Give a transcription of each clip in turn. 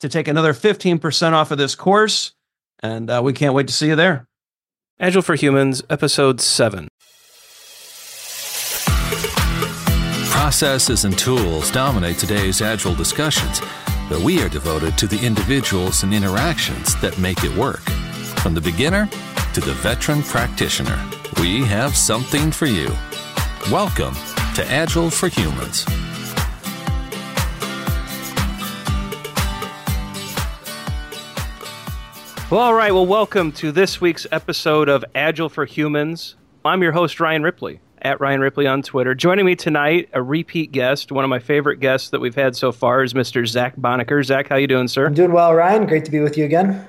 to take another 15% off of this course. And uh, we can't wait to see you there. Agile for Humans, Episode 7. Processes and tools dominate today's Agile discussions, but we are devoted to the individuals and interactions that make it work. From the beginner to the veteran practitioner, we have something for you. Welcome to Agile for Humans. Well, all right. Well, welcome to this week's episode of Agile for Humans. I'm your host, Ryan Ripley, at Ryan Ripley on Twitter. Joining me tonight, a repeat guest, one of my favorite guests that we've had so far is Mr. Zach Bonaker. Zach, how you doing, sir? I'm doing well, Ryan. Great to be with you again.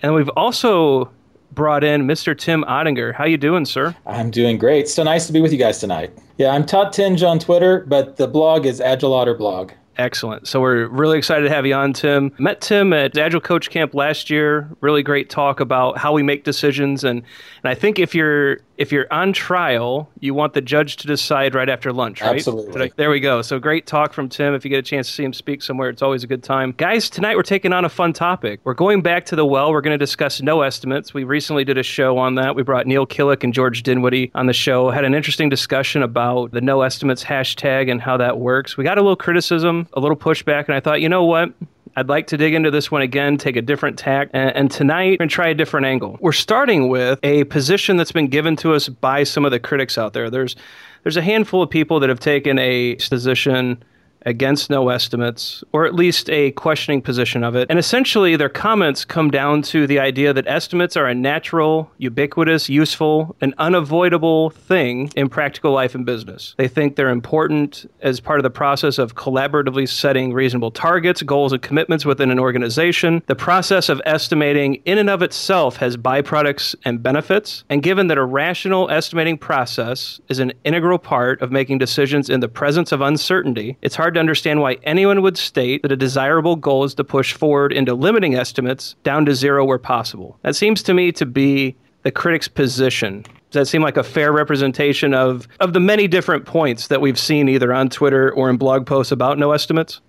And we've also brought in Mr. Tim Ottinger. How you doing, sir? I'm doing great. So nice to be with you guys tonight. Yeah, I'm tottinge on Twitter, but the blog is Agile Otter Blog. Excellent. So we're really excited to have you on, Tim. Met Tim at Agile Coach Camp last year. Really great talk about how we make decisions, and and I think if you're if you're on trial, you want the judge to decide right after lunch, right? Absolutely. There we go. So great talk from Tim. If you get a chance to see him speak somewhere, it's always a good time. Guys, tonight we're taking on a fun topic. We're going back to the well. We're going to discuss no estimates. We recently did a show on that. We brought Neil Killick and George Dinwiddie on the show. Had an interesting discussion about the no estimates hashtag and how that works. We got a little criticism, a little pushback, and I thought, you know what? I'd like to dig into this one again, take a different tack, and, and tonight to try a different angle. We're starting with a position that's been given to us by some of the critics out there. There's there's a handful of people that have taken a position against no estimates, or at least a questioning position of it. And essentially, their comments come down to the idea that estimates are a natural, ubiquitous, useful, and unavoidable thing in practical life and business. They think they're important as part of the process of collaboratively setting reasonable targets, goals, and commitments within an organization. The process of estimating in and of itself has byproducts and benefits. And given that a rational estimating process is an integral part of making decisions in the presence of uncertainty, it's hard to understand why anyone would state that a desirable goal is to push forward into limiting estimates down to zero where possible. That seems to me to be the critic's position. Does that seem like a fair representation of, of the many different points that we've seen either on Twitter or in blog posts about no estimates?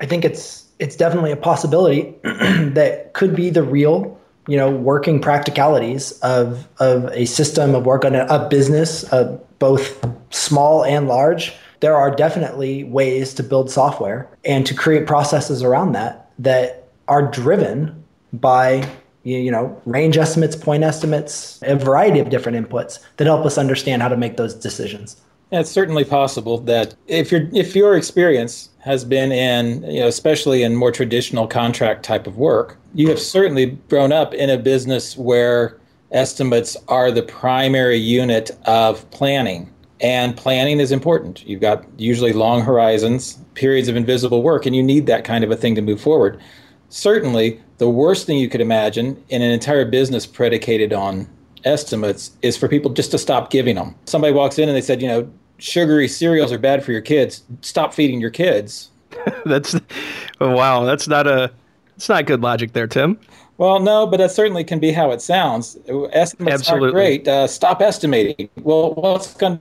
I think it's it's definitely a possibility that could be the real, you know, working practicalities of of a system of work on a, a business, uh, both small and large there are definitely ways to build software and to create processes around that that are driven by you know range estimates point estimates a variety of different inputs that help us understand how to make those decisions. It's certainly possible that if your if your experience has been in you know especially in more traditional contract type of work you have certainly grown up in a business where estimates are the primary unit of planning and planning is important. You've got usually long horizons, periods of invisible work, and you need that kind of a thing to move forward. Certainly, the worst thing you could imagine in an entire business predicated on estimates is for people just to stop giving them. Somebody walks in and they said, you know, sugary cereals are bad for your kids. Stop feeding your kids. that's wow. That's not a. It's not good logic there, Tim. Well, no, but that certainly can be how it sounds. Estimates Absolutely. are great. Uh, stop estimating. Well, what's going?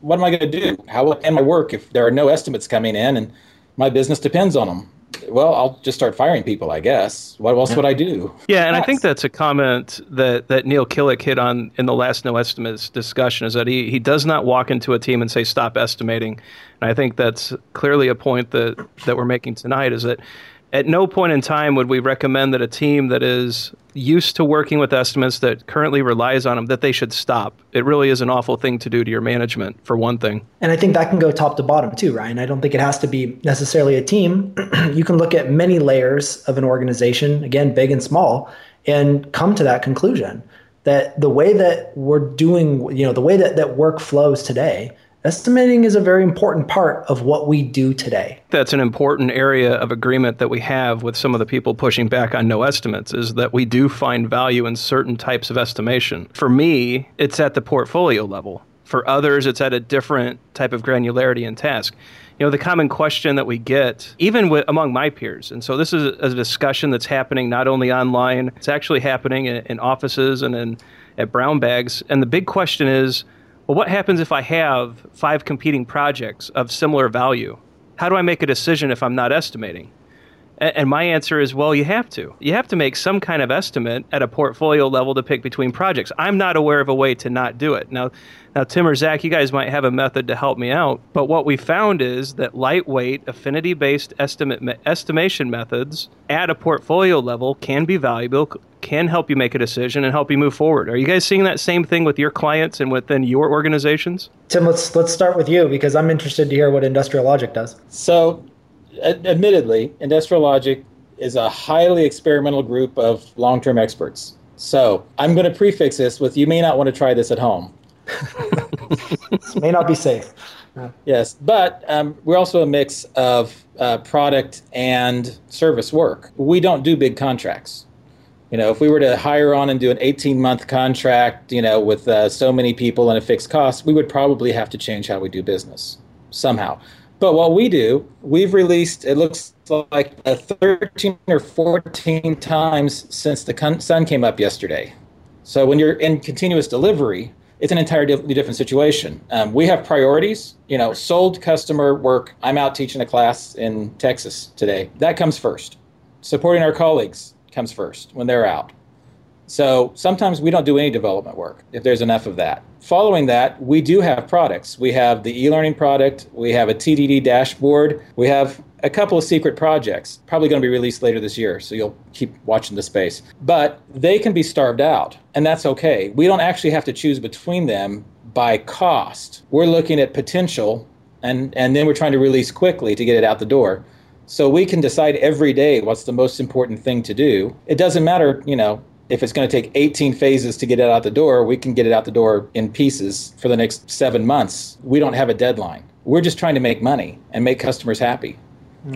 What am I going to do? How will end my work if there are no estimates coming in and my business depends on them? Well, I'll just start firing people, I guess. What else would I do? Yeah, and I think that's a comment that, that Neil Killick hit on in the last no estimates discussion is that he, he does not walk into a team and say stop estimating. And I think that's clearly a point that, that we're making tonight is that at no point in time would we recommend that a team that is used to working with estimates that currently relies on them that they should stop. It really is an awful thing to do to your management for one thing. And I think that can go top to bottom too, Ryan. I don't think it has to be necessarily a team. you can look at many layers of an organization, again, big and small, and come to that conclusion that the way that we're doing, you know, the way that, that work flows today, estimating is a very important part of what we do today. that's an important area of agreement that we have with some of the people pushing back on no estimates is that we do find value in certain types of estimation. For me, it's at the portfolio level. For others, it's at a different type of granularity and task. You know, the common question that we get, even with, among my peers, and so this is a discussion that's happening not only online, it's actually happening in, in offices and in, at brown bags. And the big question is, well, what happens if I have five competing projects of similar value? How do I make a decision if I'm not estimating? A- And my answer is, well, you have to. You have to make some kind of estimate at a portfolio level to pick between projects. I'm not aware of a way to not do it. Now, now Tim or Zach, you guys might have a method to help me out. But what we found is that lightweight, affinity-based estimate me- estimation methods at a portfolio level can be valuable, can help you make a decision, and help you move forward. Are you guys seeing that same thing with your clients and within your organizations? Tim, let's let's start with you because I'm interested to hear what Industrial Logic does. So, ad- admittedly, Industrial Logic is a highly experimental group of long term experts. So, I'm going to prefix this with you may not want to try this at home. This may not be safe. Yes, but um, we're also a mix of uh, product and service work. We don't do big contracts. You know, if we were to hire on and do an 18 month contract, you know, with uh, so many people and a fixed cost, we would probably have to change how we do business somehow. But what we do, we've released, it looks like uh, 13 or 14 times since the sun came up yesterday. So when you're in continuous delivery, it's an entirely different situation. Um, we have priorities. You know, sold customer work. I'm out teaching a class in Texas today. That comes first. Supporting our colleagues comes first when they're out. So sometimes we don't do any development work if there's enough of that. Following that, we do have products. We have the e learning product, we have a TDD dashboard, we have a couple of secret projects, probably going to be released later this year, so you'll keep watching the space. But they can be starved out, and that's okay. We don't actually have to choose between them by cost. We're looking at potential, and, and then we're trying to release quickly to get it out the door. So we can decide every day what's the most important thing to do. It doesn't matter, you know, if it's going to take 18 phases to get it out the door, we can get it out the door in pieces for the next seven months. We don't have a deadline. We're just trying to make money and make customers happy.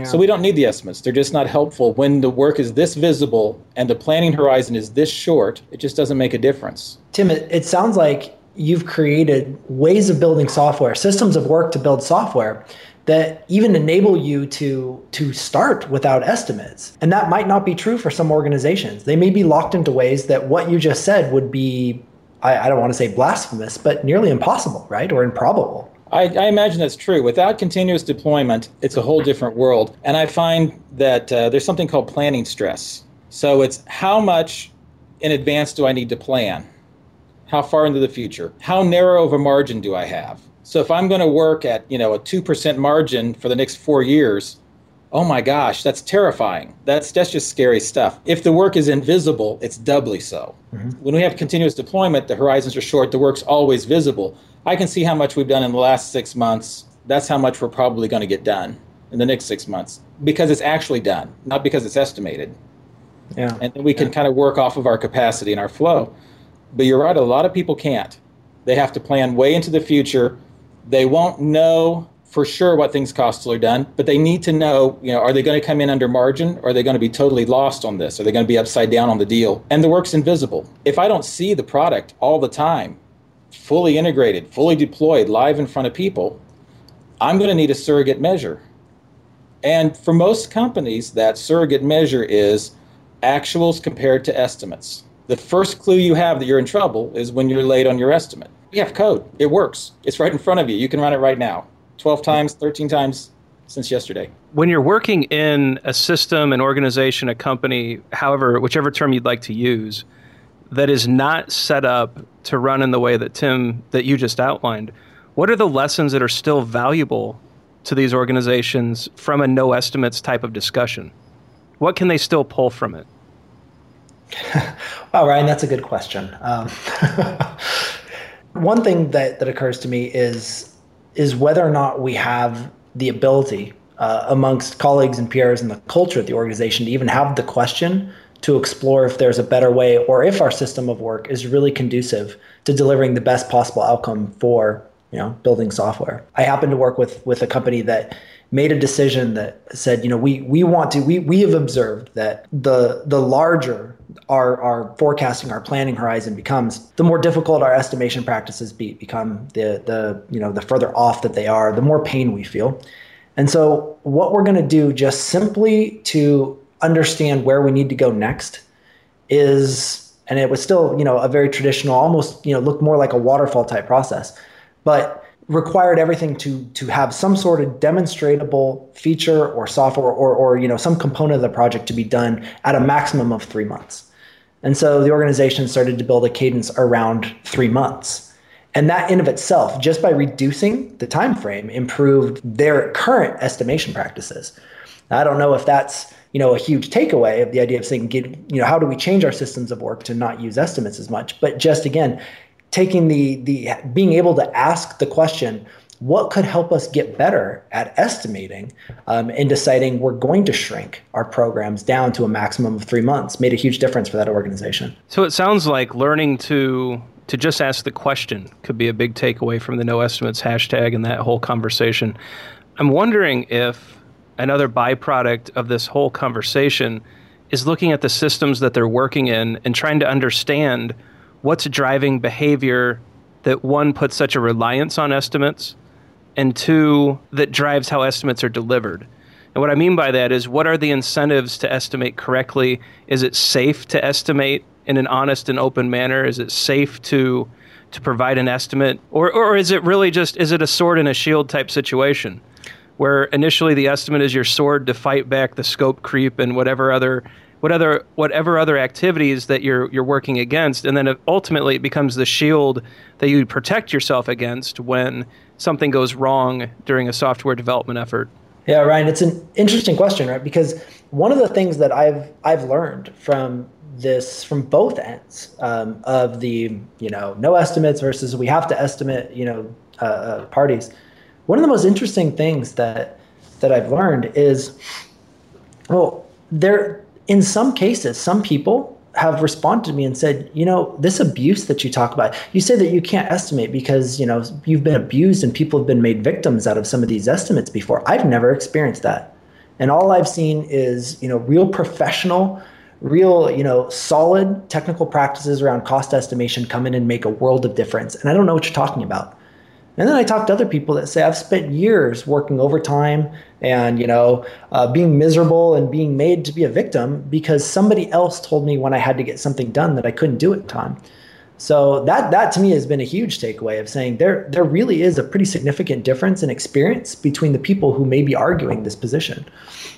So we don't need the estimates. They're just not helpful when the work is this visible and the planning horizon is this short. It just doesn't make a difference. Tim, it, it sounds like you've created ways of building software, systems of work to build software that even enable you to to start without estimates. And that might not be true for some organizations. They may be locked into ways that what you just said would be I, I don't want to say blasphemous, but nearly impossible, right? Or improbable. I, I imagine that's true. Without continuous deployment, it's a whole different world. And I find that uh, there's something called planning stress. So it's how much in advance do I need to plan? How far into the future? How narrow of a margin do I have? So if I'm going to work at, you know, a 2% margin for the next 4 years, oh my gosh, that's terrifying. That's that's just scary stuff. If the work is invisible, it's doubly so. Mm-hmm. When we have continuous deployment, the horizons are short, the work's always visible. I can see how much we've done in the last 6 months. That's how much we're probably going to get done in the next 6 months because it's actually done, not because it's estimated Yeah. and then we can kind of work off of our capacity and our flow. But you're right, a lot of people can't. They have to plan way into the future. They won't know for sure what things cost till they're done, but they need to know, you know, are they going to come in under margin or are they going to be totally lost on this? Are they going to be upside down on the deal? And the work's invisible. If I don't see the product all the time, fully integrated, fully deployed, live in front of people, I'm going to need a surrogate measure. And for most companies, that surrogate measure is actuals compared to estimates. The first clue you have that you're in trouble is when you're late on your estimate. You have code. It works. It's right in front of you. You can run it right now. 12 times, 13 times since yesterday. When you're working in a system, an organization, a company, however, whichever term you'd like to use, that is not set up to run in the way that Tim that you just outlined, what are the lessons that are still valuable to these organizations from a no estimates type of discussion? What can they still pull from it? wow, Ryan, that's a good question. Um, one thing that, that occurs to me is is whether or not we have the ability uh, amongst colleagues and peers and the culture of the organization to even have the question to explore if there's a better way or if our system of work is really conducive to delivering the best possible outcome for you know building software. I happen to work with with a company that made a decision that said you know we we want to we we have observed that the the larger our our forecasting our planning horizon becomes the more difficult our estimation practices be, become the the you know the further off that they are the more pain we feel. And so what we're going to do just simply to understand where we need to go next is and it was still you know a very traditional almost you know looked more like a waterfall type process but required everything to to have some sort of demonstrable feature or software or or you know some component of the project to be done at a maximum of 3 months. And so the organization started to build a cadence around 3 months. And that in of itself just by reducing the time frame improved their current estimation practices. I don't know if that's you know a huge takeaway of the idea of saying get, you know how do we change our systems of work to not use estimates as much but just again taking the the being able to ask the question what could help us get better at estimating um, and deciding we're going to shrink our programs down to a maximum of three months made a huge difference for that organization. So it sounds like learning to to just ask the question could be a big takeaway from the no estimates hashtag and that whole conversation. I'm wondering if another byproduct of this whole conversation is looking at the systems that they're working in and trying to understand what's driving behavior that one puts such a reliance on estimates and two that drives how estimates are delivered. And what i mean by that is what are the incentives to estimate correctly? Is it safe to estimate in an honest and open manner? Is it safe to to provide an estimate? Or or is it really just is it a sword and a shield type situation where initially the estimate is your sword to fight back the scope creep and whatever other what other whatever other activities that you're you're working against, and then ultimately it becomes the shield that you protect yourself against when something goes wrong during a software development effort. Yeah, Ryan, it's an interesting question, right? Because one of the things that I've I've learned from this from both ends um, of the you know no estimates versus we have to estimate you know uh, uh, parties. One of the most interesting things that that I've learned is well there in some cases, some people have responded to me and said, you know, this abuse that you talk about, you say that you can't estimate because, you know, you've been abused and people have been made victims out of some of these estimates before. I've never experienced that. And all I've seen is, you know, real professional, real, you know, solid technical practices around cost estimation come in and make a world of difference. And I don't know what you're talking about. And then I talk to other people that say I've spent years working overtime and you know uh, being miserable and being made to be a victim because somebody else told me when I had to get something done that I couldn't do it in time. So that that to me has been a huge takeaway of saying there there really is a pretty significant difference in experience between the people who may be arguing this position.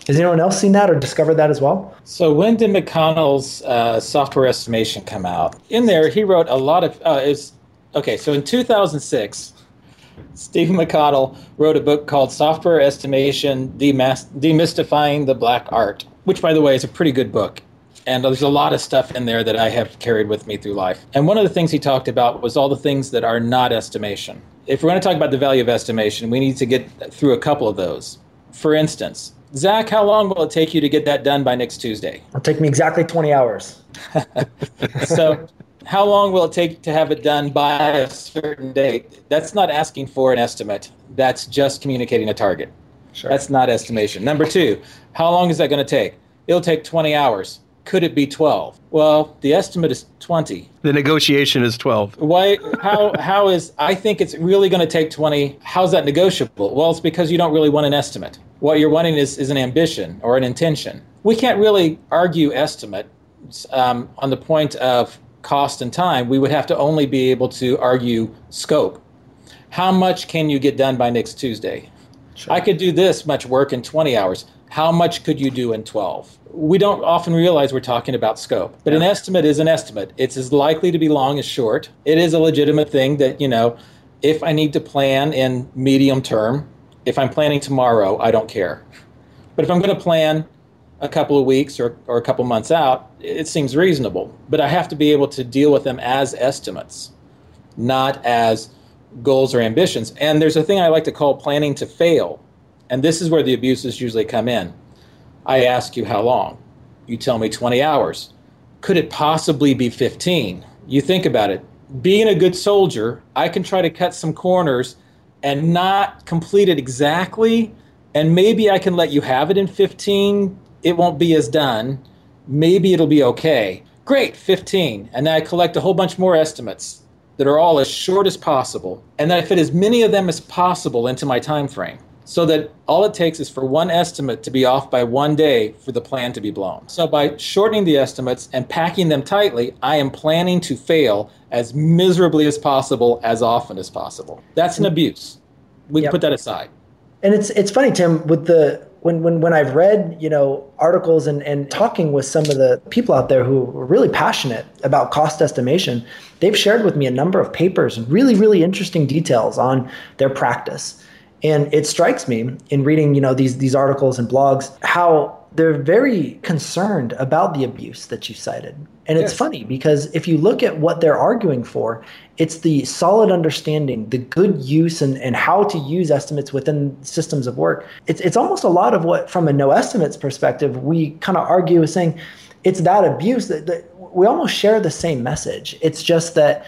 Has anyone else seen that or discovered that as well? So when did McConnell's uh, software estimation come out? In there, he wrote a lot of. Uh, it's okay. So in 2006 Steve McConnell wrote a book called Software Estimation Demas- Demystifying the Black Art, which, by the way, is a pretty good book. And there's a lot of stuff in there that I have carried with me through life. And one of the things he talked about was all the things that are not estimation. If we're going to talk about the value of estimation, we need to get through a couple of those. For instance, Zach, how long will it take you to get that done by next Tuesday? It'll take me exactly 20 hours. so how long will it take to have it done by a certain date? That's not asking for an estimate. That's just communicating a target. Sure. That's not estimation. Number two, how long is that going to take? It'll take 20 hours. Could it be 12? Well, the estimate is 20. The negotiation is 12. Why? How? How is? I think it's really going to take 20. How's that negotiable? Well, it's because you don't really want an estimate. What you're wanting is, is an ambition or an intention. We can't really argue estimate um, on the point of cost and time, we would have to only be able to argue scope. How much can you get done by next Tuesday? Sure. I could do this much work in 20 hours. How much could you do in 12? We don't often realize we're talking about scope, but yeah. an estimate is an estimate. It's as likely to be long as short. It is a legitimate thing that, you know, if I need to plan in medium term, if I'm planning tomorrow, I don't care. But if I'm going to plan a couple of weeks or, or a couple months out, it seems reasonable. But I have to be able to deal with them as estimates, not as goals or ambitions. And there's a thing I like to call planning to fail. And this is where the abuses usually come in. I ask you how long. You tell me 20 hours. Could it possibly be 15? You think about it. Being a good soldier, I can try to cut some corners and not complete it exactly. And maybe I can let you have it in 15. It won't be as done. Maybe it'll be okay. Great, 15. And then I collect a whole bunch more estimates that are all as short as possible, and then I fit as many of them as possible into my time frame. So that all it takes is for one estimate to be off by one day for the plan to be blown. So by shortening the estimates and packing them tightly, I am planning to fail as miserably as possible as often as possible. That's an abuse. We yep. put that aside. And it's it's funny, Tim, with the when when when I've read you know articles and and talking with some of the people out there who are really passionate about cost estimation, they've shared with me a number of papers and really really interesting details on their practice. And it strikes me in reading you know these these articles and blogs how they're very concerned about the abuse that you cited. And it's yes. funny because if you look at what they're arguing for, it's the solid understanding, the good use and, and how to use estimates within systems of work. It's, it's almost a lot of what, from a no estimates perspective, we kind of argue is saying it's that abuse that, that we almost share the same message. It's just that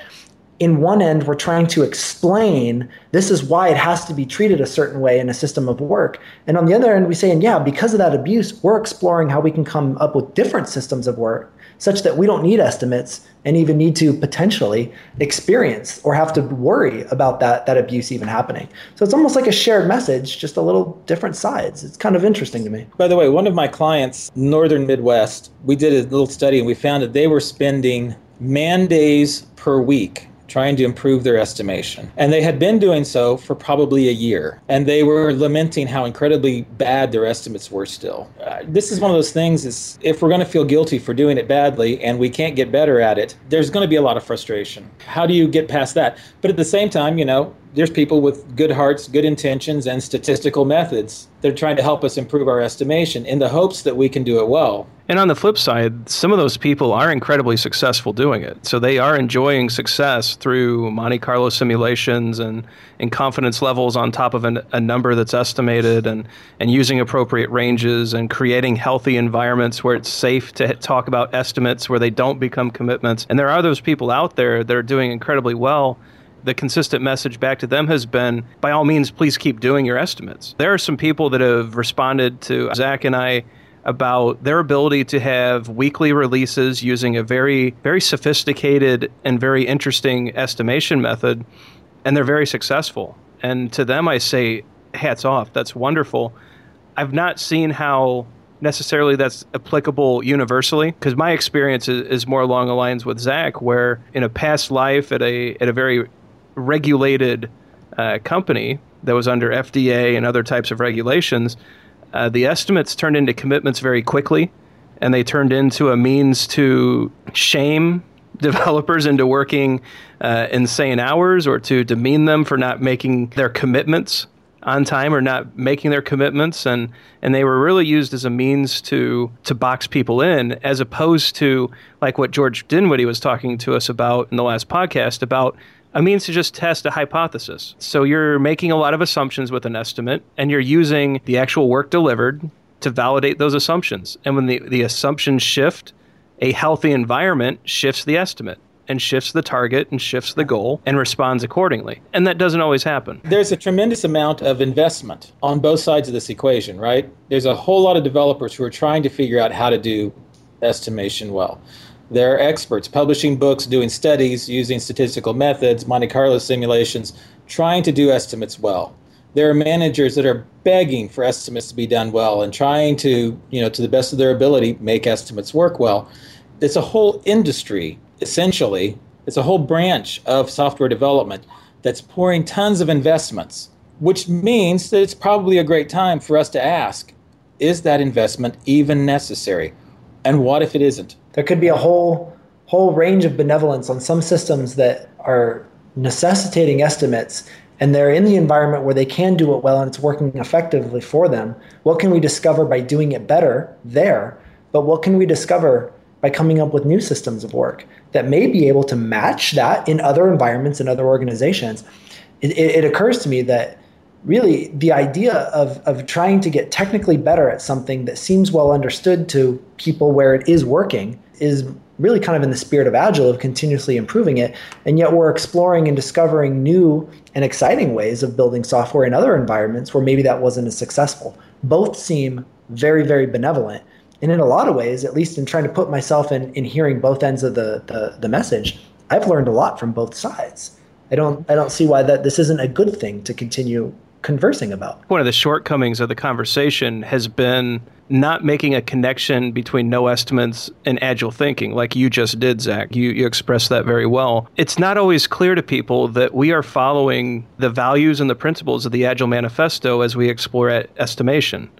in one end, we're trying to explain this is why it has to be treated a certain way in a system of work. And on the other end, we say, and yeah, because of that abuse, we're exploring how we can come up with different systems of work such that we don't need estimates and even need to potentially experience or have to worry about that, that abuse even happening. So it's almost like a shared message, just a little different sides. It's kind of interesting to me. By the way, one of my clients, Northern Midwest, we did a little study and we found that they were spending man days per week trying to improve their estimation. And they had been doing so for probably a year. And they were lamenting how incredibly bad their estimates were still. Uh, this is one of those things is if we're going to feel guilty for doing it badly and we can't get better at it, there's going to be a lot of frustration. How do you get past that? But at the same time, you know, there's people with good hearts, good intentions, and statistical methods. They're trying to help us improve our estimation in the hopes that we can do it well. And on the flip side, some of those people are incredibly successful doing it. So they are enjoying success through Monte Carlo simulations and, and confidence levels on top of an, a number that's estimated and, and using appropriate ranges and creating healthy environments where it's safe to talk about estimates where they don't become commitments. And there are those people out there that are doing incredibly well the consistent message back to them has been by all means, please keep doing your estimates. There are some people that have responded to Zach and I about their ability to have weekly releases using a very, very sophisticated and very interesting estimation method, and they're very successful. And to them, I say, hats off. That's wonderful. I've not seen how necessarily that's applicable universally because my experience is, is, more along the lines with Zach, where in a past life at a at a very regulated uh, company that was under FDA and other types of regulations, uh, the estimates turned into commitments very quickly, and they turned into a means to shame developers into working uh, insane hours or to demean them for not making their commitments on time or not making their commitments. And and they were really used as a means to to box people in as opposed to like what George Dinwiddie was talking to us about in the last podcast about a means to just test a hypothesis. So you're making a lot of assumptions with an estimate, and you're using the actual work delivered to validate those assumptions. And when the, the assumptions shift, a healthy environment shifts the estimate and shifts the target and shifts the goal and responds accordingly. And that doesn't always happen. There's a tremendous amount of investment on both sides of this equation, right? There's a whole lot of developers who are trying to figure out how to do estimation well. They're experts publishing books, doing studies, using statistical methods, Monte Carlo simulations, trying to do estimates well. There are managers that are begging for estimates to be done well and trying to, you know, to the best of their ability, make estimates work well. it's a whole industry, essentially. It's a whole branch of software development that's pouring tons of investments, which means that it's probably a great time for us to ask is that investment even necessary? And what if it isn't? There could be a whole whole range of benevolence on some systems that are necessitating estimates and they're in the environment where they can do it well and it's working effectively for them. What can we discover by doing it better there? But what can we discover by coming up with new systems of work that may be able to match that in other environments and other organizations? It, it, it occurs to me that really the idea of, of trying to get technically better at something that seems well understood to people where it is working is really kind of in the spirit of agile of continuously improving it. And yet we're exploring and discovering new and exciting ways of building software in other environments where maybe that wasn't as successful. Both seem very very benevolent. And in a lot of ways at least in trying to put myself in in hearing both ends of the the, the message i've learned a lot from both sides. I don't i don't see why that this isn't a good thing to continue conversing about one of the shortcomings of the conversation has been not making a connection between no estimates and agile thinking, like you just did, Zach. You, you expressed that very well. It's not always clear to people that we are following the values and the principles of the Agile Manifesto as we explore estimation.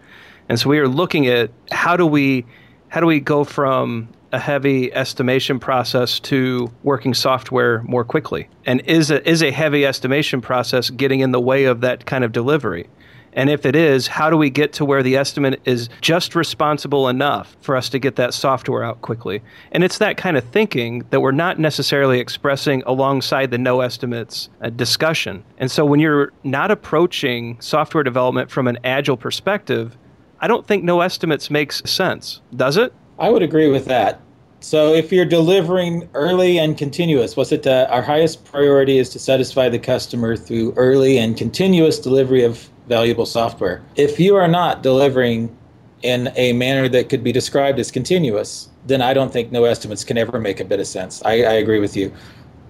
And so we are looking at how do we how do we go from a heavy estimation process to working software more quickly? And is a, is a heavy estimation process getting in the way of that kind of delivery? And if it is, how do we get to where the estimate is just responsible enough for us to get that software out quickly? And it's that kind of thinking that we're not necessarily expressing alongside the no estimates uh, discussion. And so when you're not approaching software development from an agile perspective, I don't think no estimates makes sense. Does it? I would agree with that. So if you're delivering early and continuous, what's it? Uh, our highest priority is to satisfy the customer through early and continuous delivery of valuable software. If you are not delivering in a manner that could be described as continuous, then I don't think no estimates can ever make a bit of sense. I, I agree with you.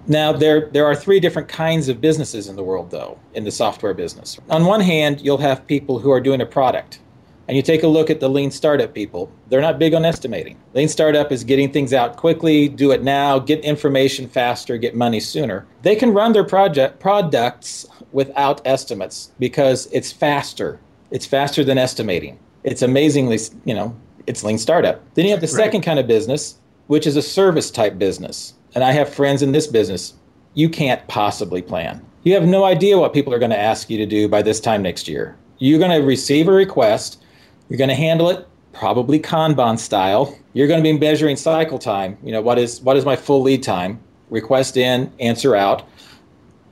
Now, there, there are three different kinds of businesses in the world, though, in the software business. On one hand, you'll have people who are doing a product. And you take a look at the lean startup people, they're not big on estimating. Lean startup is getting things out quickly, do it now, get information faster, get money sooner. They can run their project products without estimates because it's faster. It's faster than estimating. It's amazingly, you know, it's lean startup. Then you have the right. second kind of business, which is a service type business. And I have friends in this business. You can't possibly plan. You have no idea what people are going to ask you to do by this time next year. You're going to receive a request, you're going to handle it probably Kanban style. You're going to be measuring cycle time. You know, what is what is my full lead time? Request in, answer out.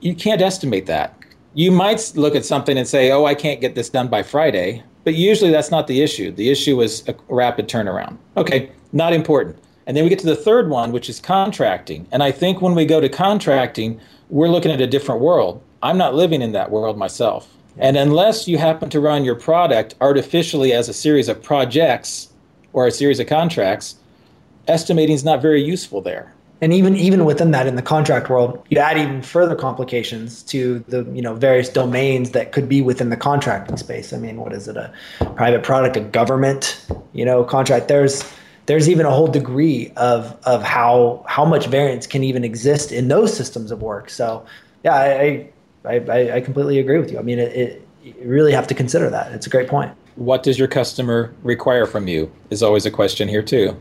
You can't estimate that you might look at something and say, oh, I can't get this done by Friday. But usually that's not the issue. The issue is a rapid turnaround. Okay, not important. And then we get to the third one, which is contracting. And I think when we go to contracting, we're looking at a different world. I'm not living in that world myself. And unless you happen to run your product artificially as a series of projects or a series of contracts, estimating is not very useful there. And even even within that in the contract world you add even further complications to the you know various domains that could be within the contracting space. I mean what is it a private product a government you know contract? There's there's even a whole degree of of how how much variance can even exist in those systems of work. So yeah i i i, completely agree with you i mean it, it you really have to consider that it's a great point what does your customer require from you is always a question here too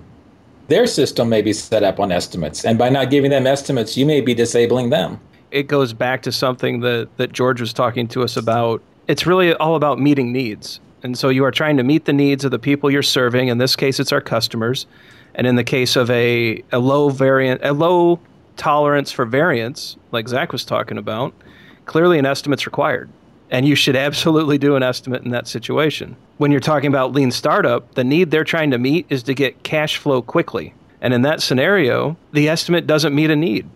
their system may be set up on estimates. And by not giving them estimates, you may be disabling them. It goes back to something that, that George was talking to us about. It's really all about meeting needs. And so you are trying to meet the needs of the people you're serving. In this case, it's our customers. And in the case of a, a low variant, a low tolerance for variance, like Zach was talking about, clearly an estimate's required. And you should absolutely do an estimate in that situation. When you're talking about lean startup, the need they're trying to meet is to get cash flow quickly. And in that scenario, the estimate doesn't meet a need.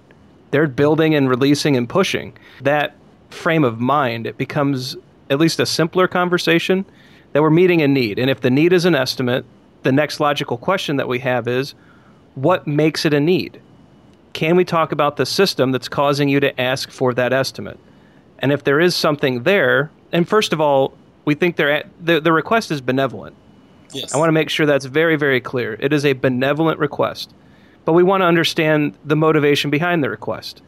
They're building and releasing and pushing. That frame of mind, it becomes at least a simpler conversation that we're meeting a need. And if the need is an estimate, the next logical question that we have is what makes it a need? Can we talk about the system that's causing you to ask for that estimate? And if there is something there, and first of all, we think they're at, the, the request is benevolent. Yes. I want to make sure that's very, very clear. It is a benevolent request. but we want to understand the motivation behind the request.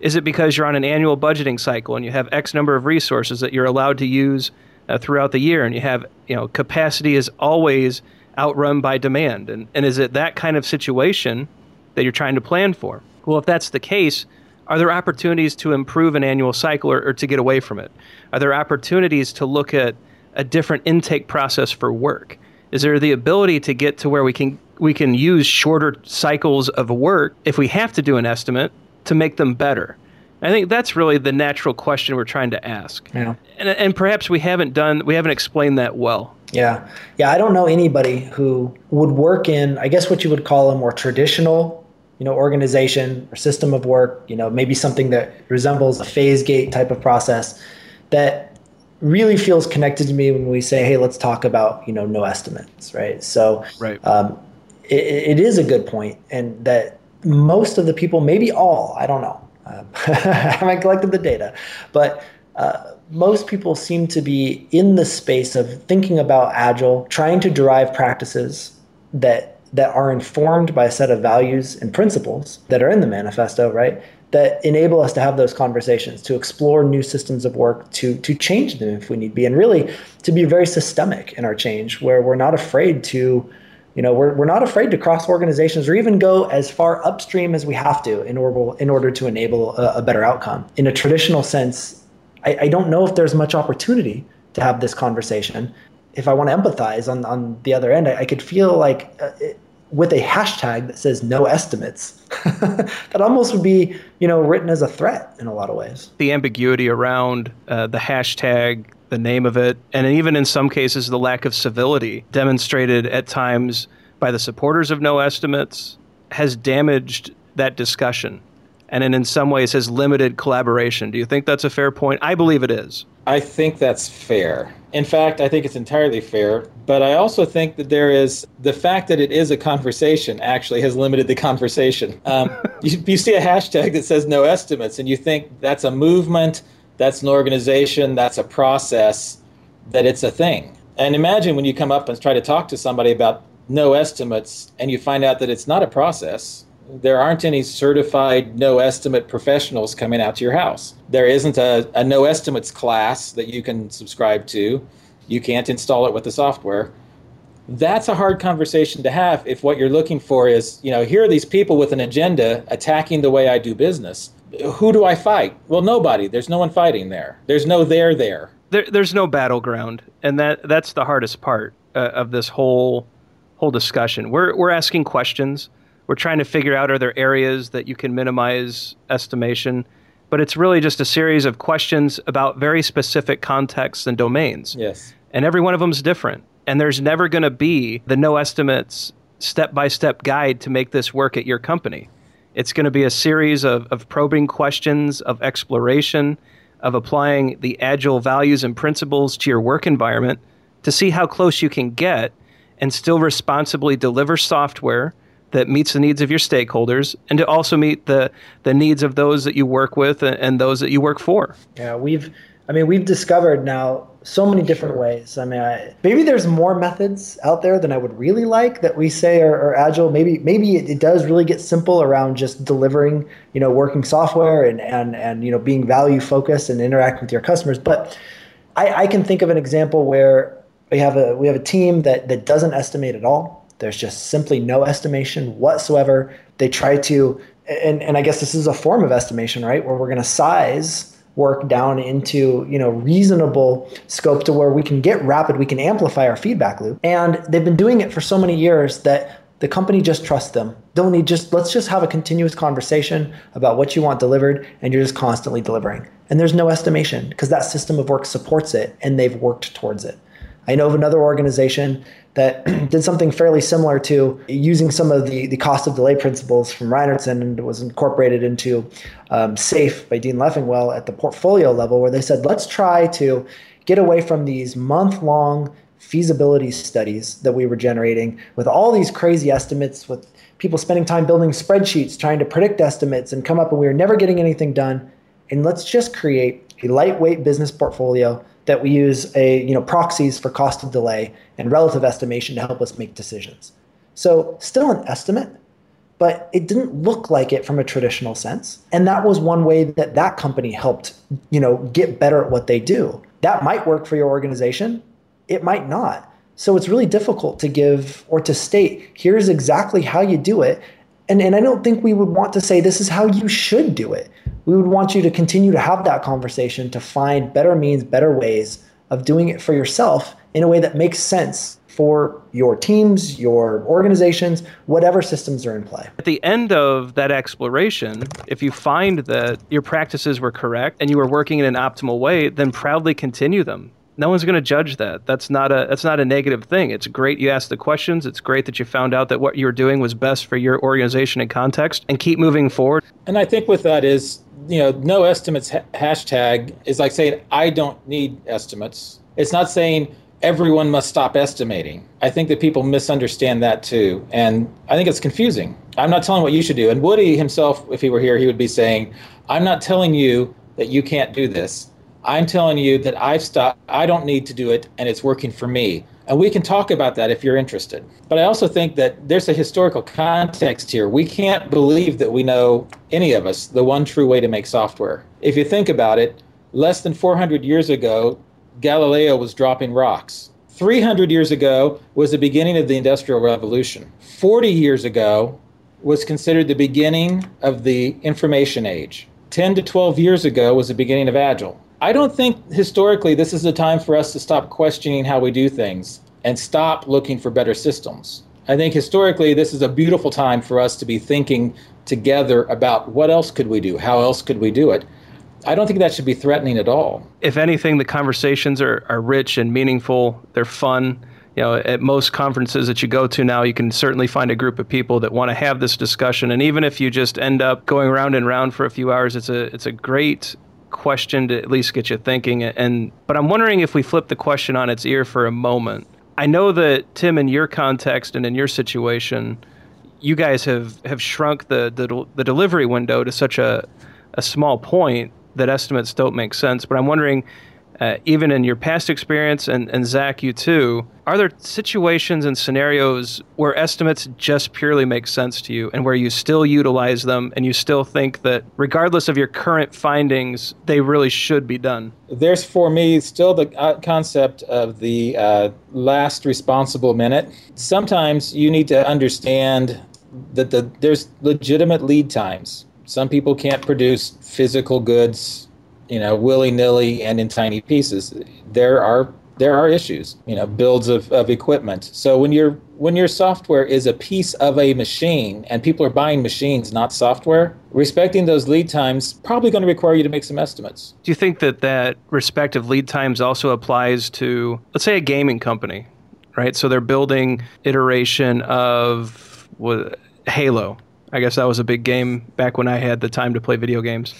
Is it because you're on an annual budgeting cycle and you have X number of resources that you're allowed to use uh, throughout the year and you have, you know, capacity is always outrun by demand? And, and is it that kind of situation that you're trying to plan for? Well, if that's the case, are there opportunities to improve an annual cycle or, or to get away from it? Are there opportunities to look at a different intake process for work? Is there the ability to get to where we can we can use shorter cycles of work if we have to do an estimate to make them better? I think that's really the natural question we're trying to ask. Yeah. And, and perhaps we haven't done we haven't explained that well. Yeah. Yeah, I don't know anybody who would work in I guess what you would call a more traditional you know organization or system of work you know maybe something that resembles a phase gate type of process that really feels connected to me when we say hey let's talk about you know no estimates right so right. Um, it, it is a good point and that most of the people maybe all i don't know um, i haven't collected the data but uh, most people seem to be in the space of thinking about agile trying to derive practices that that are informed by a set of values and principles that are in the manifesto, right? That enable us to have those conversations, to explore new systems of work, to to change them if we need be, and really to be very systemic in our change, where we're not afraid to, you know, we're, we're not afraid to cross organizations or even go as far upstream as we have to in order in order to enable a, a better outcome. In a traditional sense, I, I don't know if there's much opportunity to have this conversation if I want to empathize on, on the other end, I, I could feel like uh, it, with a hashtag that says no estimates, that almost would be, you know, written as a threat in a lot of ways. The ambiguity around uh, the hashtag, the name of it, and even in some cases, the lack of civility demonstrated at times by the supporters of no estimates has damaged that discussion and in some ways has limited collaboration. Do you think that's a fair point? I believe it is. I think that's fair. In fact, I think it's entirely fair. But I also think that there is the fact that it is a conversation actually has limited the conversation. Um, you, you see a hashtag that says no estimates, and you think that's a movement, that's an organization, that's a process, that it's a thing. And imagine when you come up and try to talk to somebody about no estimates and you find out that it's not a process, there aren't any certified no estimate professionals coming out to your house. There isn't a, a no estimates class that you can subscribe to. You can't install it with the software. That's a hard conversation to have if what you're looking for is, you know, here are these people with an agenda attacking the way I do business. Who do I fight? Well, nobody. There's no one fighting there. There's no there there. there there's no battleground, and that that's the hardest part uh, of this whole whole discussion. We're we're asking questions we're trying to figure out are there areas that you can minimize estimation? But it's really just a series of questions about very specific contexts and domains. Yes. And every one of them is different. And there's never going to be the no estimates step-by-step guide to make this work at your company. It's going to be a series of, of probing questions of exploration of applying the agile values and principles to your work environment to see how close you can get and still responsibly deliver software that meets the needs of your stakeholders and to also meet the the needs of those that you work with and those that you work for. Yeah, we've I mean we've discovered now so many different ways. I mean, I, maybe there's more methods out there than I would really like that we say are, are agile. Maybe maybe it, it, does really get simple around just delivering, you know, working software and and and you know being value focused and interacting with your customers. But I, I can think of an example where we have a we have a team that that doesn't estimate at all there's just simply no estimation whatsoever. They try to, and, and I guess this is a form of estimation, right? Where we're going to size work down into you know reasonable scope to where we can get rapid we can amplify our feedback loop and they've been doing it for so many years that the company just trusts them don't need just let's just have a continuous conversation about what you want delivered and you're just constantly delivering and there's no estimation because that system of work supports it and they've worked towards it i know of another organization that did something fairly similar to using some of the, the cost of delay principles from Reinertsen and was incorporated into um, SAFE by Dean Leffingwell at the portfolio level, where they said, let's try to get away from these month long feasibility studies that we were generating with all these crazy estimates, with people spending time building spreadsheets trying to predict estimates and come up, and we were never getting anything done. And let's just create a lightweight business portfolio that we use a you know proxies for cost of delay and relative estimation to help us make decisions. So still an estimate, but it didn't look like it from a traditional sense. And that was one way that that company helped, you know, get better at what they do. That might work for your organization. It might not. So it's really difficult to give or to state, here's exactly how you do it. And, and I don't think we would want to say this is how you should do it. We would want you to continue to have that conversation to find better means, better ways of doing it for yourself in a way that makes sense for your teams, your organizations, whatever systems are in play. At the end of that exploration, if you find that your practices were correct and you were working in an optimal way, then proudly continue them. No one's going to judge that. That's not a that's not a negative thing. It's great you asked the questions. It's great that you found out that what you were doing was best for your organization and context and keep moving forward. And I think with that is, you know, no estimates ha- hashtag is like saying I don't need estimates. It's not saying everyone must stop estimating. I think that people misunderstand that too. And I think it's confusing. I'm not telling what you should do. And Woody himself, if he were here, he would be saying, I'm not telling you that you can't do this. I'm telling you that I've stopped, I don't need to do it and it's working for me. And we can talk about that if you're interested. But I also think that there's a historical context here. We can't believe that we know, any of us, the one true way to make software. If you think about it, less than 400 years ago, Galileo was dropping rocks. 300 years ago was the beginning of the Industrial Revolution. 40 years ago was considered the beginning of the information age. 10 to 12 years ago was the beginning of Agile. I don't think historically this is a time for us to stop questioning how we do things and stop looking for better systems. I think historically this is a beautiful time for us to be thinking together about what else could we do? How else could we do it? I don't think that should be threatening at all. If anything, the conversations are, are rich and meaningful. They're fun. You know, at most conferences that you go to now, you can certainly find a group of people that want to have this discussion. And even if you just end up going round and round for a few hours, it's a it's a great question to at least get you thinking. And but I'm wondering if we flip the question on its ear for a moment. I know that Tim, in your context and in your situation, you guys have have shrunk the the, the delivery window to such a a small point that estimates don't make sense. But I'm wondering, uh, even in your past experience, and, and Zach, you too, are there situations and scenarios where estimates just purely make sense to you and where you still utilize them and you still think that, regardless of your current findings, they really should be done? There's for me still the uh, concept of the uh, last responsible minute. Sometimes you need to understand that the, there's legitimate lead times some people can't produce physical goods, you know, willy nilly and in tiny pieces. There are there are issues, you know, builds of, of equipment. So when your when your software is a piece of a machine and people are buying machines, not software, respecting those lead times probably going to require you to make some estimates. Do you think that that respective lead times also applies to, let's say, a gaming company, right? So they're building iteration of Halo, I guess that was a big game back when I had the time to play video games.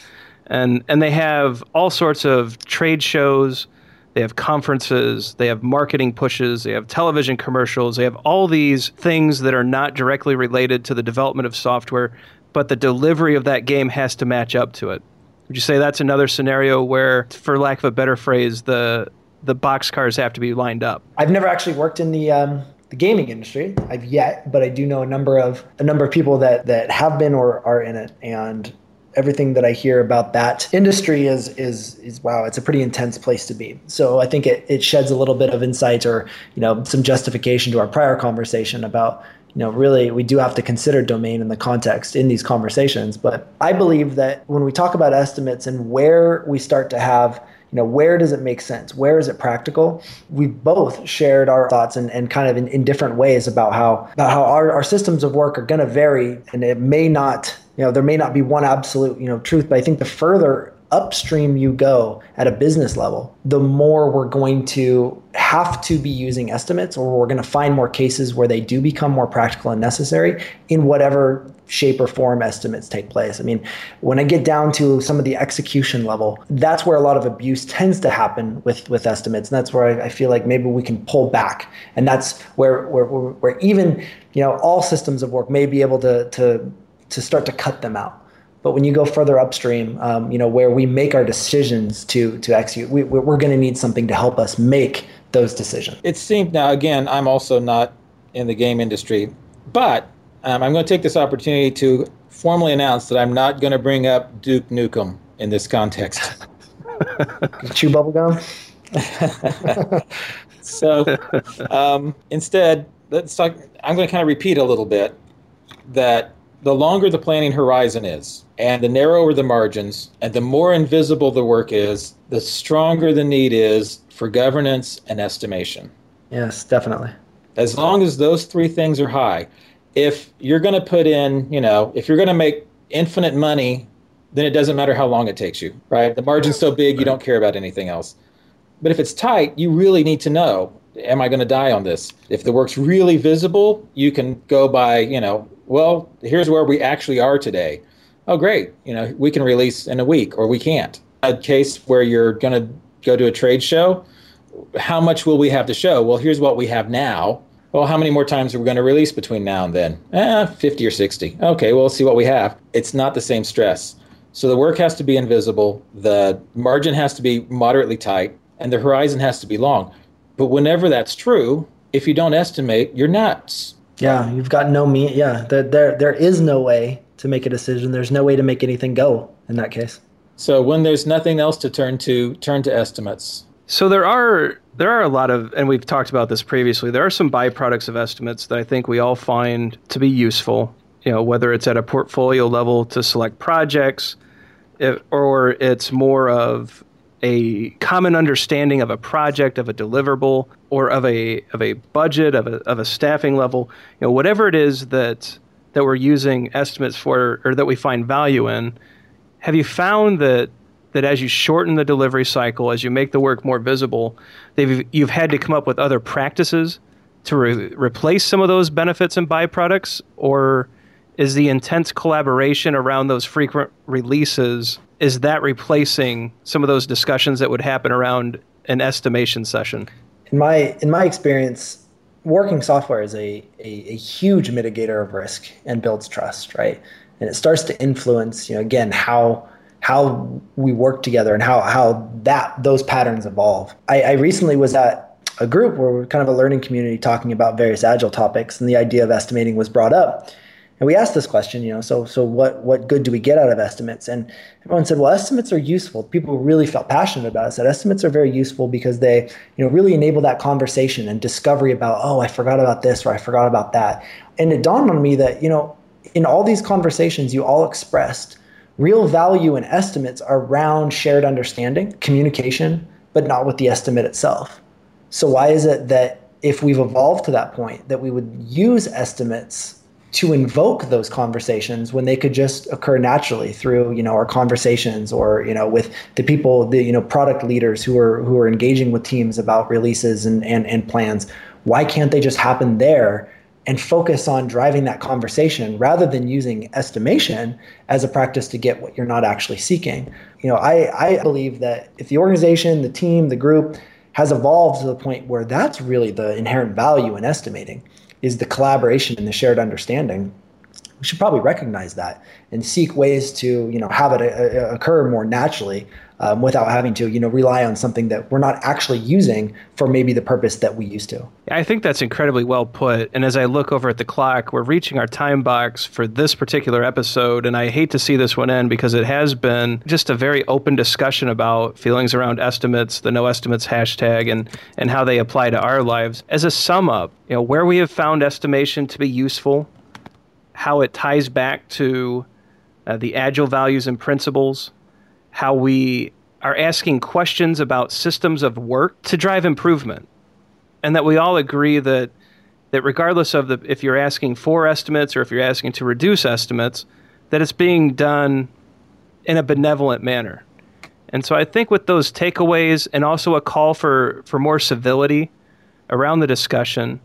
And and they have all sorts of trade shows, they have conferences, they have marketing pushes, they have television commercials, they have all these things that are not directly related to the development of software, but the delivery of that game has to match up to it. Would you say that's another scenario where, for lack of a better phrase, the the box cars have to be lined up? I've never actually worked in the um, the gaming industry. I've yet, but I do know a number of a number of people that that have been or are in it, and everything that I hear about that industry is is is wow, it's a pretty intense place to be. So I think it it sheds a little bit of insight or you know some justification to our prior conversation about you know really we do have to consider domain and the context in these conversations. But I believe that when we talk about estimates and where we start to have you know where does it make sense where is it practical we've both shared our thoughts and, and kind of in, in different ways about how about how our, our systems of work are going to vary and it may not you know there may not be one absolute you know truth but i think the further upstream you go at a business level, the more we're going to have to be using estimates or we're going to find more cases where they do become more practical and necessary in whatever shape or form estimates take place. I mean, when I get down to some of the execution level, that's where a lot of abuse tends to happen with, with estimates. And that's where I, I feel like maybe we can pull back. And that's where, where, where even, you know, all systems of work may be able to, to, to start to cut them out but when you go further upstream, um, you know, where we make our decisions to to execute, we, we're going to need something to help us make those decisions. It seems now again, I'm also not in the game industry, but um, I'm going to take this opportunity to formally announce that I'm not going to bring up Duke Nukem in this context. Chew bubblegum? so um, instead, let's talk. I'm going to kind of repeat a little bit that the longer the planning horizon is, and the narrower the margins, and the more invisible the work is, the stronger the need is for governance and estimation. Yes, definitely. As long as those three things are high, if you're going to put in, you know, if you're going to make infinite money, then it doesn't matter how long it takes you, right? The margin's so big, you don't care about anything else. But if it's tight, you really need to know, am I going to die on this? If the work's really visible, you can go by, you know, well, here's where we actually are today. Oh, great. You know, we can release in a week or we can't. A case where you're going to go to a trade show, how much will we have to show? Well, here's what we have now well, how many more times are we going to release between now and then? Eh, 50 or 60. Okay, well, see what we have. It's not the same stress. So the work has to be invisible, the margin has to be moderately tight, and the horizon has to be long. But whenever that's true, if you don't estimate, you're nuts. Yeah, you've got no me. Yeah, there, there, there is no way to make a decision. There's no way to make anything go in that case. So when there's nothing else to turn to, turn to estimates. So there are there are a lot of, and we've talked about this previously. There are some byproducts of estimates that I think we all find to be useful. You know, whether it's at a portfolio level to select projects, if, or it's more of a common understanding of a project, of a deliverable, or of a of a budget, of a of a staffing level. You know, whatever it is that that we're using estimates for, or that we find value in. Have you found that that as you shorten the delivery cycle, as you make the work more visible, they've, you've had to come up with other practices to re- replace some of those benefits and byproducts, or is the intense collaboration around those frequent releases is that replacing some of those discussions that would happen around an estimation session? In my in my experience, working software is a, a, a huge mitigator of risk and builds trust, right? And it starts to influence, you know, again, how how we work together and how how that those patterns evolve. I, I recently was at a group where we're kind of a learning community talking about various agile topics, and the idea of estimating was brought up. And we asked this question, you know, so so what what good do we get out of estimates? And everyone said, well, estimates are useful. People really felt passionate about it. Said estimates are very useful because they, you know, really enable that conversation and discovery about, oh, I forgot about this or I forgot about that. And it dawned on me that, you know, in all these conversations, you all expressed Real value in estimates around shared understanding, communication, but not with the estimate itself. So why is it that if we've evolved to that point that we would use estimates to invoke those conversations when they could just occur naturally through you know our conversations or you know with the people the you know product leaders who are who are engaging with teams about releases and and, and plans why can't they just happen there and focus on driving that conversation rather than using estimation as a practice to get what you're not actually seeking. You know, I, I believe that if the organization, the team, the group has evolved to the point where that's really the inherent value in estimating is the collaboration and the shared understanding we should probably recognize that and seek ways to you know have it uh, uh, occur more naturally um, without having to you know rely on something that we're not actually using for maybe the purpose that we used to. I think that's incredibly well put. And as I look over at the clock, we're reaching our time box for this particular episode, and I hate to see this one end because it has been just a very open discussion about feelings around estimates, the no estimates hashtag, and and how they apply to our lives. As a sum up, you know where we have found estimation to be useful how it ties back to uh, the agile values and principles, how we are asking questions about systems of work to drive improvement, and that we all agree that that regardless of the if you're asking for estimates or if you're asking to reduce estimates, that it's being done in a benevolent manner. And so I think with those takeaways and also a call for, for more civility around the discussion,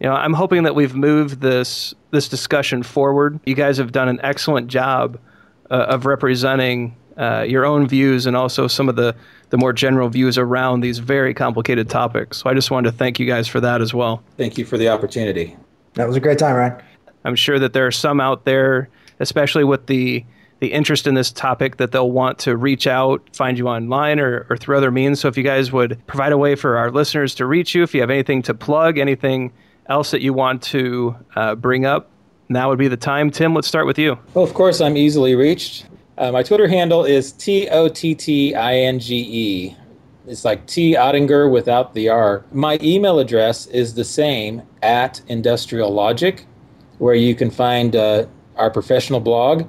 you know, I'm hoping that we've moved this this discussion forward. You guys have done an excellent job uh, of representing uh, your own views and also some of the the more general views around these very complicated topics. So I just wanted to thank you guys for that as well. Thank you for the opportunity. That was a great time, Ryan. I'm sure that there are some out there, especially with the the interest in this topic that they'll want to reach out, find you online or, or through other means. So if you guys would provide a way for our listeners to reach you, if you have anything to plug, anything else that you want to uh, bring up, Now would be the time. Tim, let's start with you. Well, of course, I'm easily reached. Uh, my Twitter handle is T O T T I N G E. It's like T Ottinger without the R. My email address is the same at Industrial Logic, where you can find uh, our professional blog.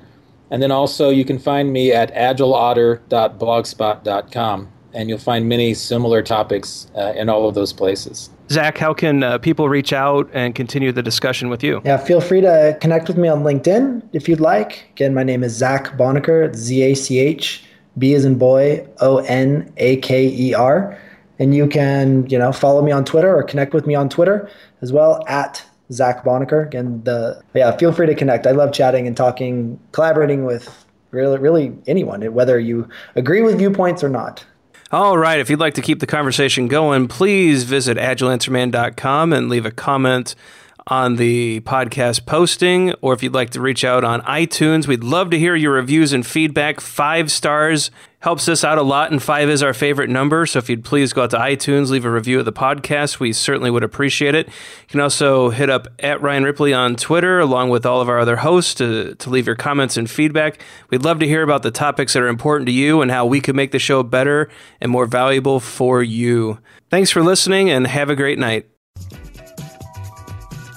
And then also you can find me at agileotter.blogspot.com. And you'll find many similar topics uh, in all of those places. Zach, how can uh, people reach out and continue the discussion with you? Yeah, feel free to connect with me on LinkedIn if you'd like. Again, my name is Zach Bonaker, Z A C H, B as in boy, O N A K E R. And you can, you know, follow me on Twitter or connect with me on Twitter as well at Zach Bonaker. Again, the yeah, feel free to connect. I love chatting and talking, collaborating with really, really anyone, whether you agree with viewpoints or not. All right. If you'd like to keep the conversation going, please visit agileanswerman.com and leave a comment on the podcast posting, or if you'd like to reach out on iTunes, we'd love to hear your reviews and feedback. Five stars helps us out a lot, and five is our favorite number. So if you'd please go out to iTunes, leave a review of the podcast, we certainly would appreciate it. You can also hit up at Ryan Ripley on Twitter, along with all of our other hosts, to, to leave your comments and feedback. We'd love to hear about the topics that are important to you and how we could make the show better and more valuable for you. Thanks for listening, and have a great night.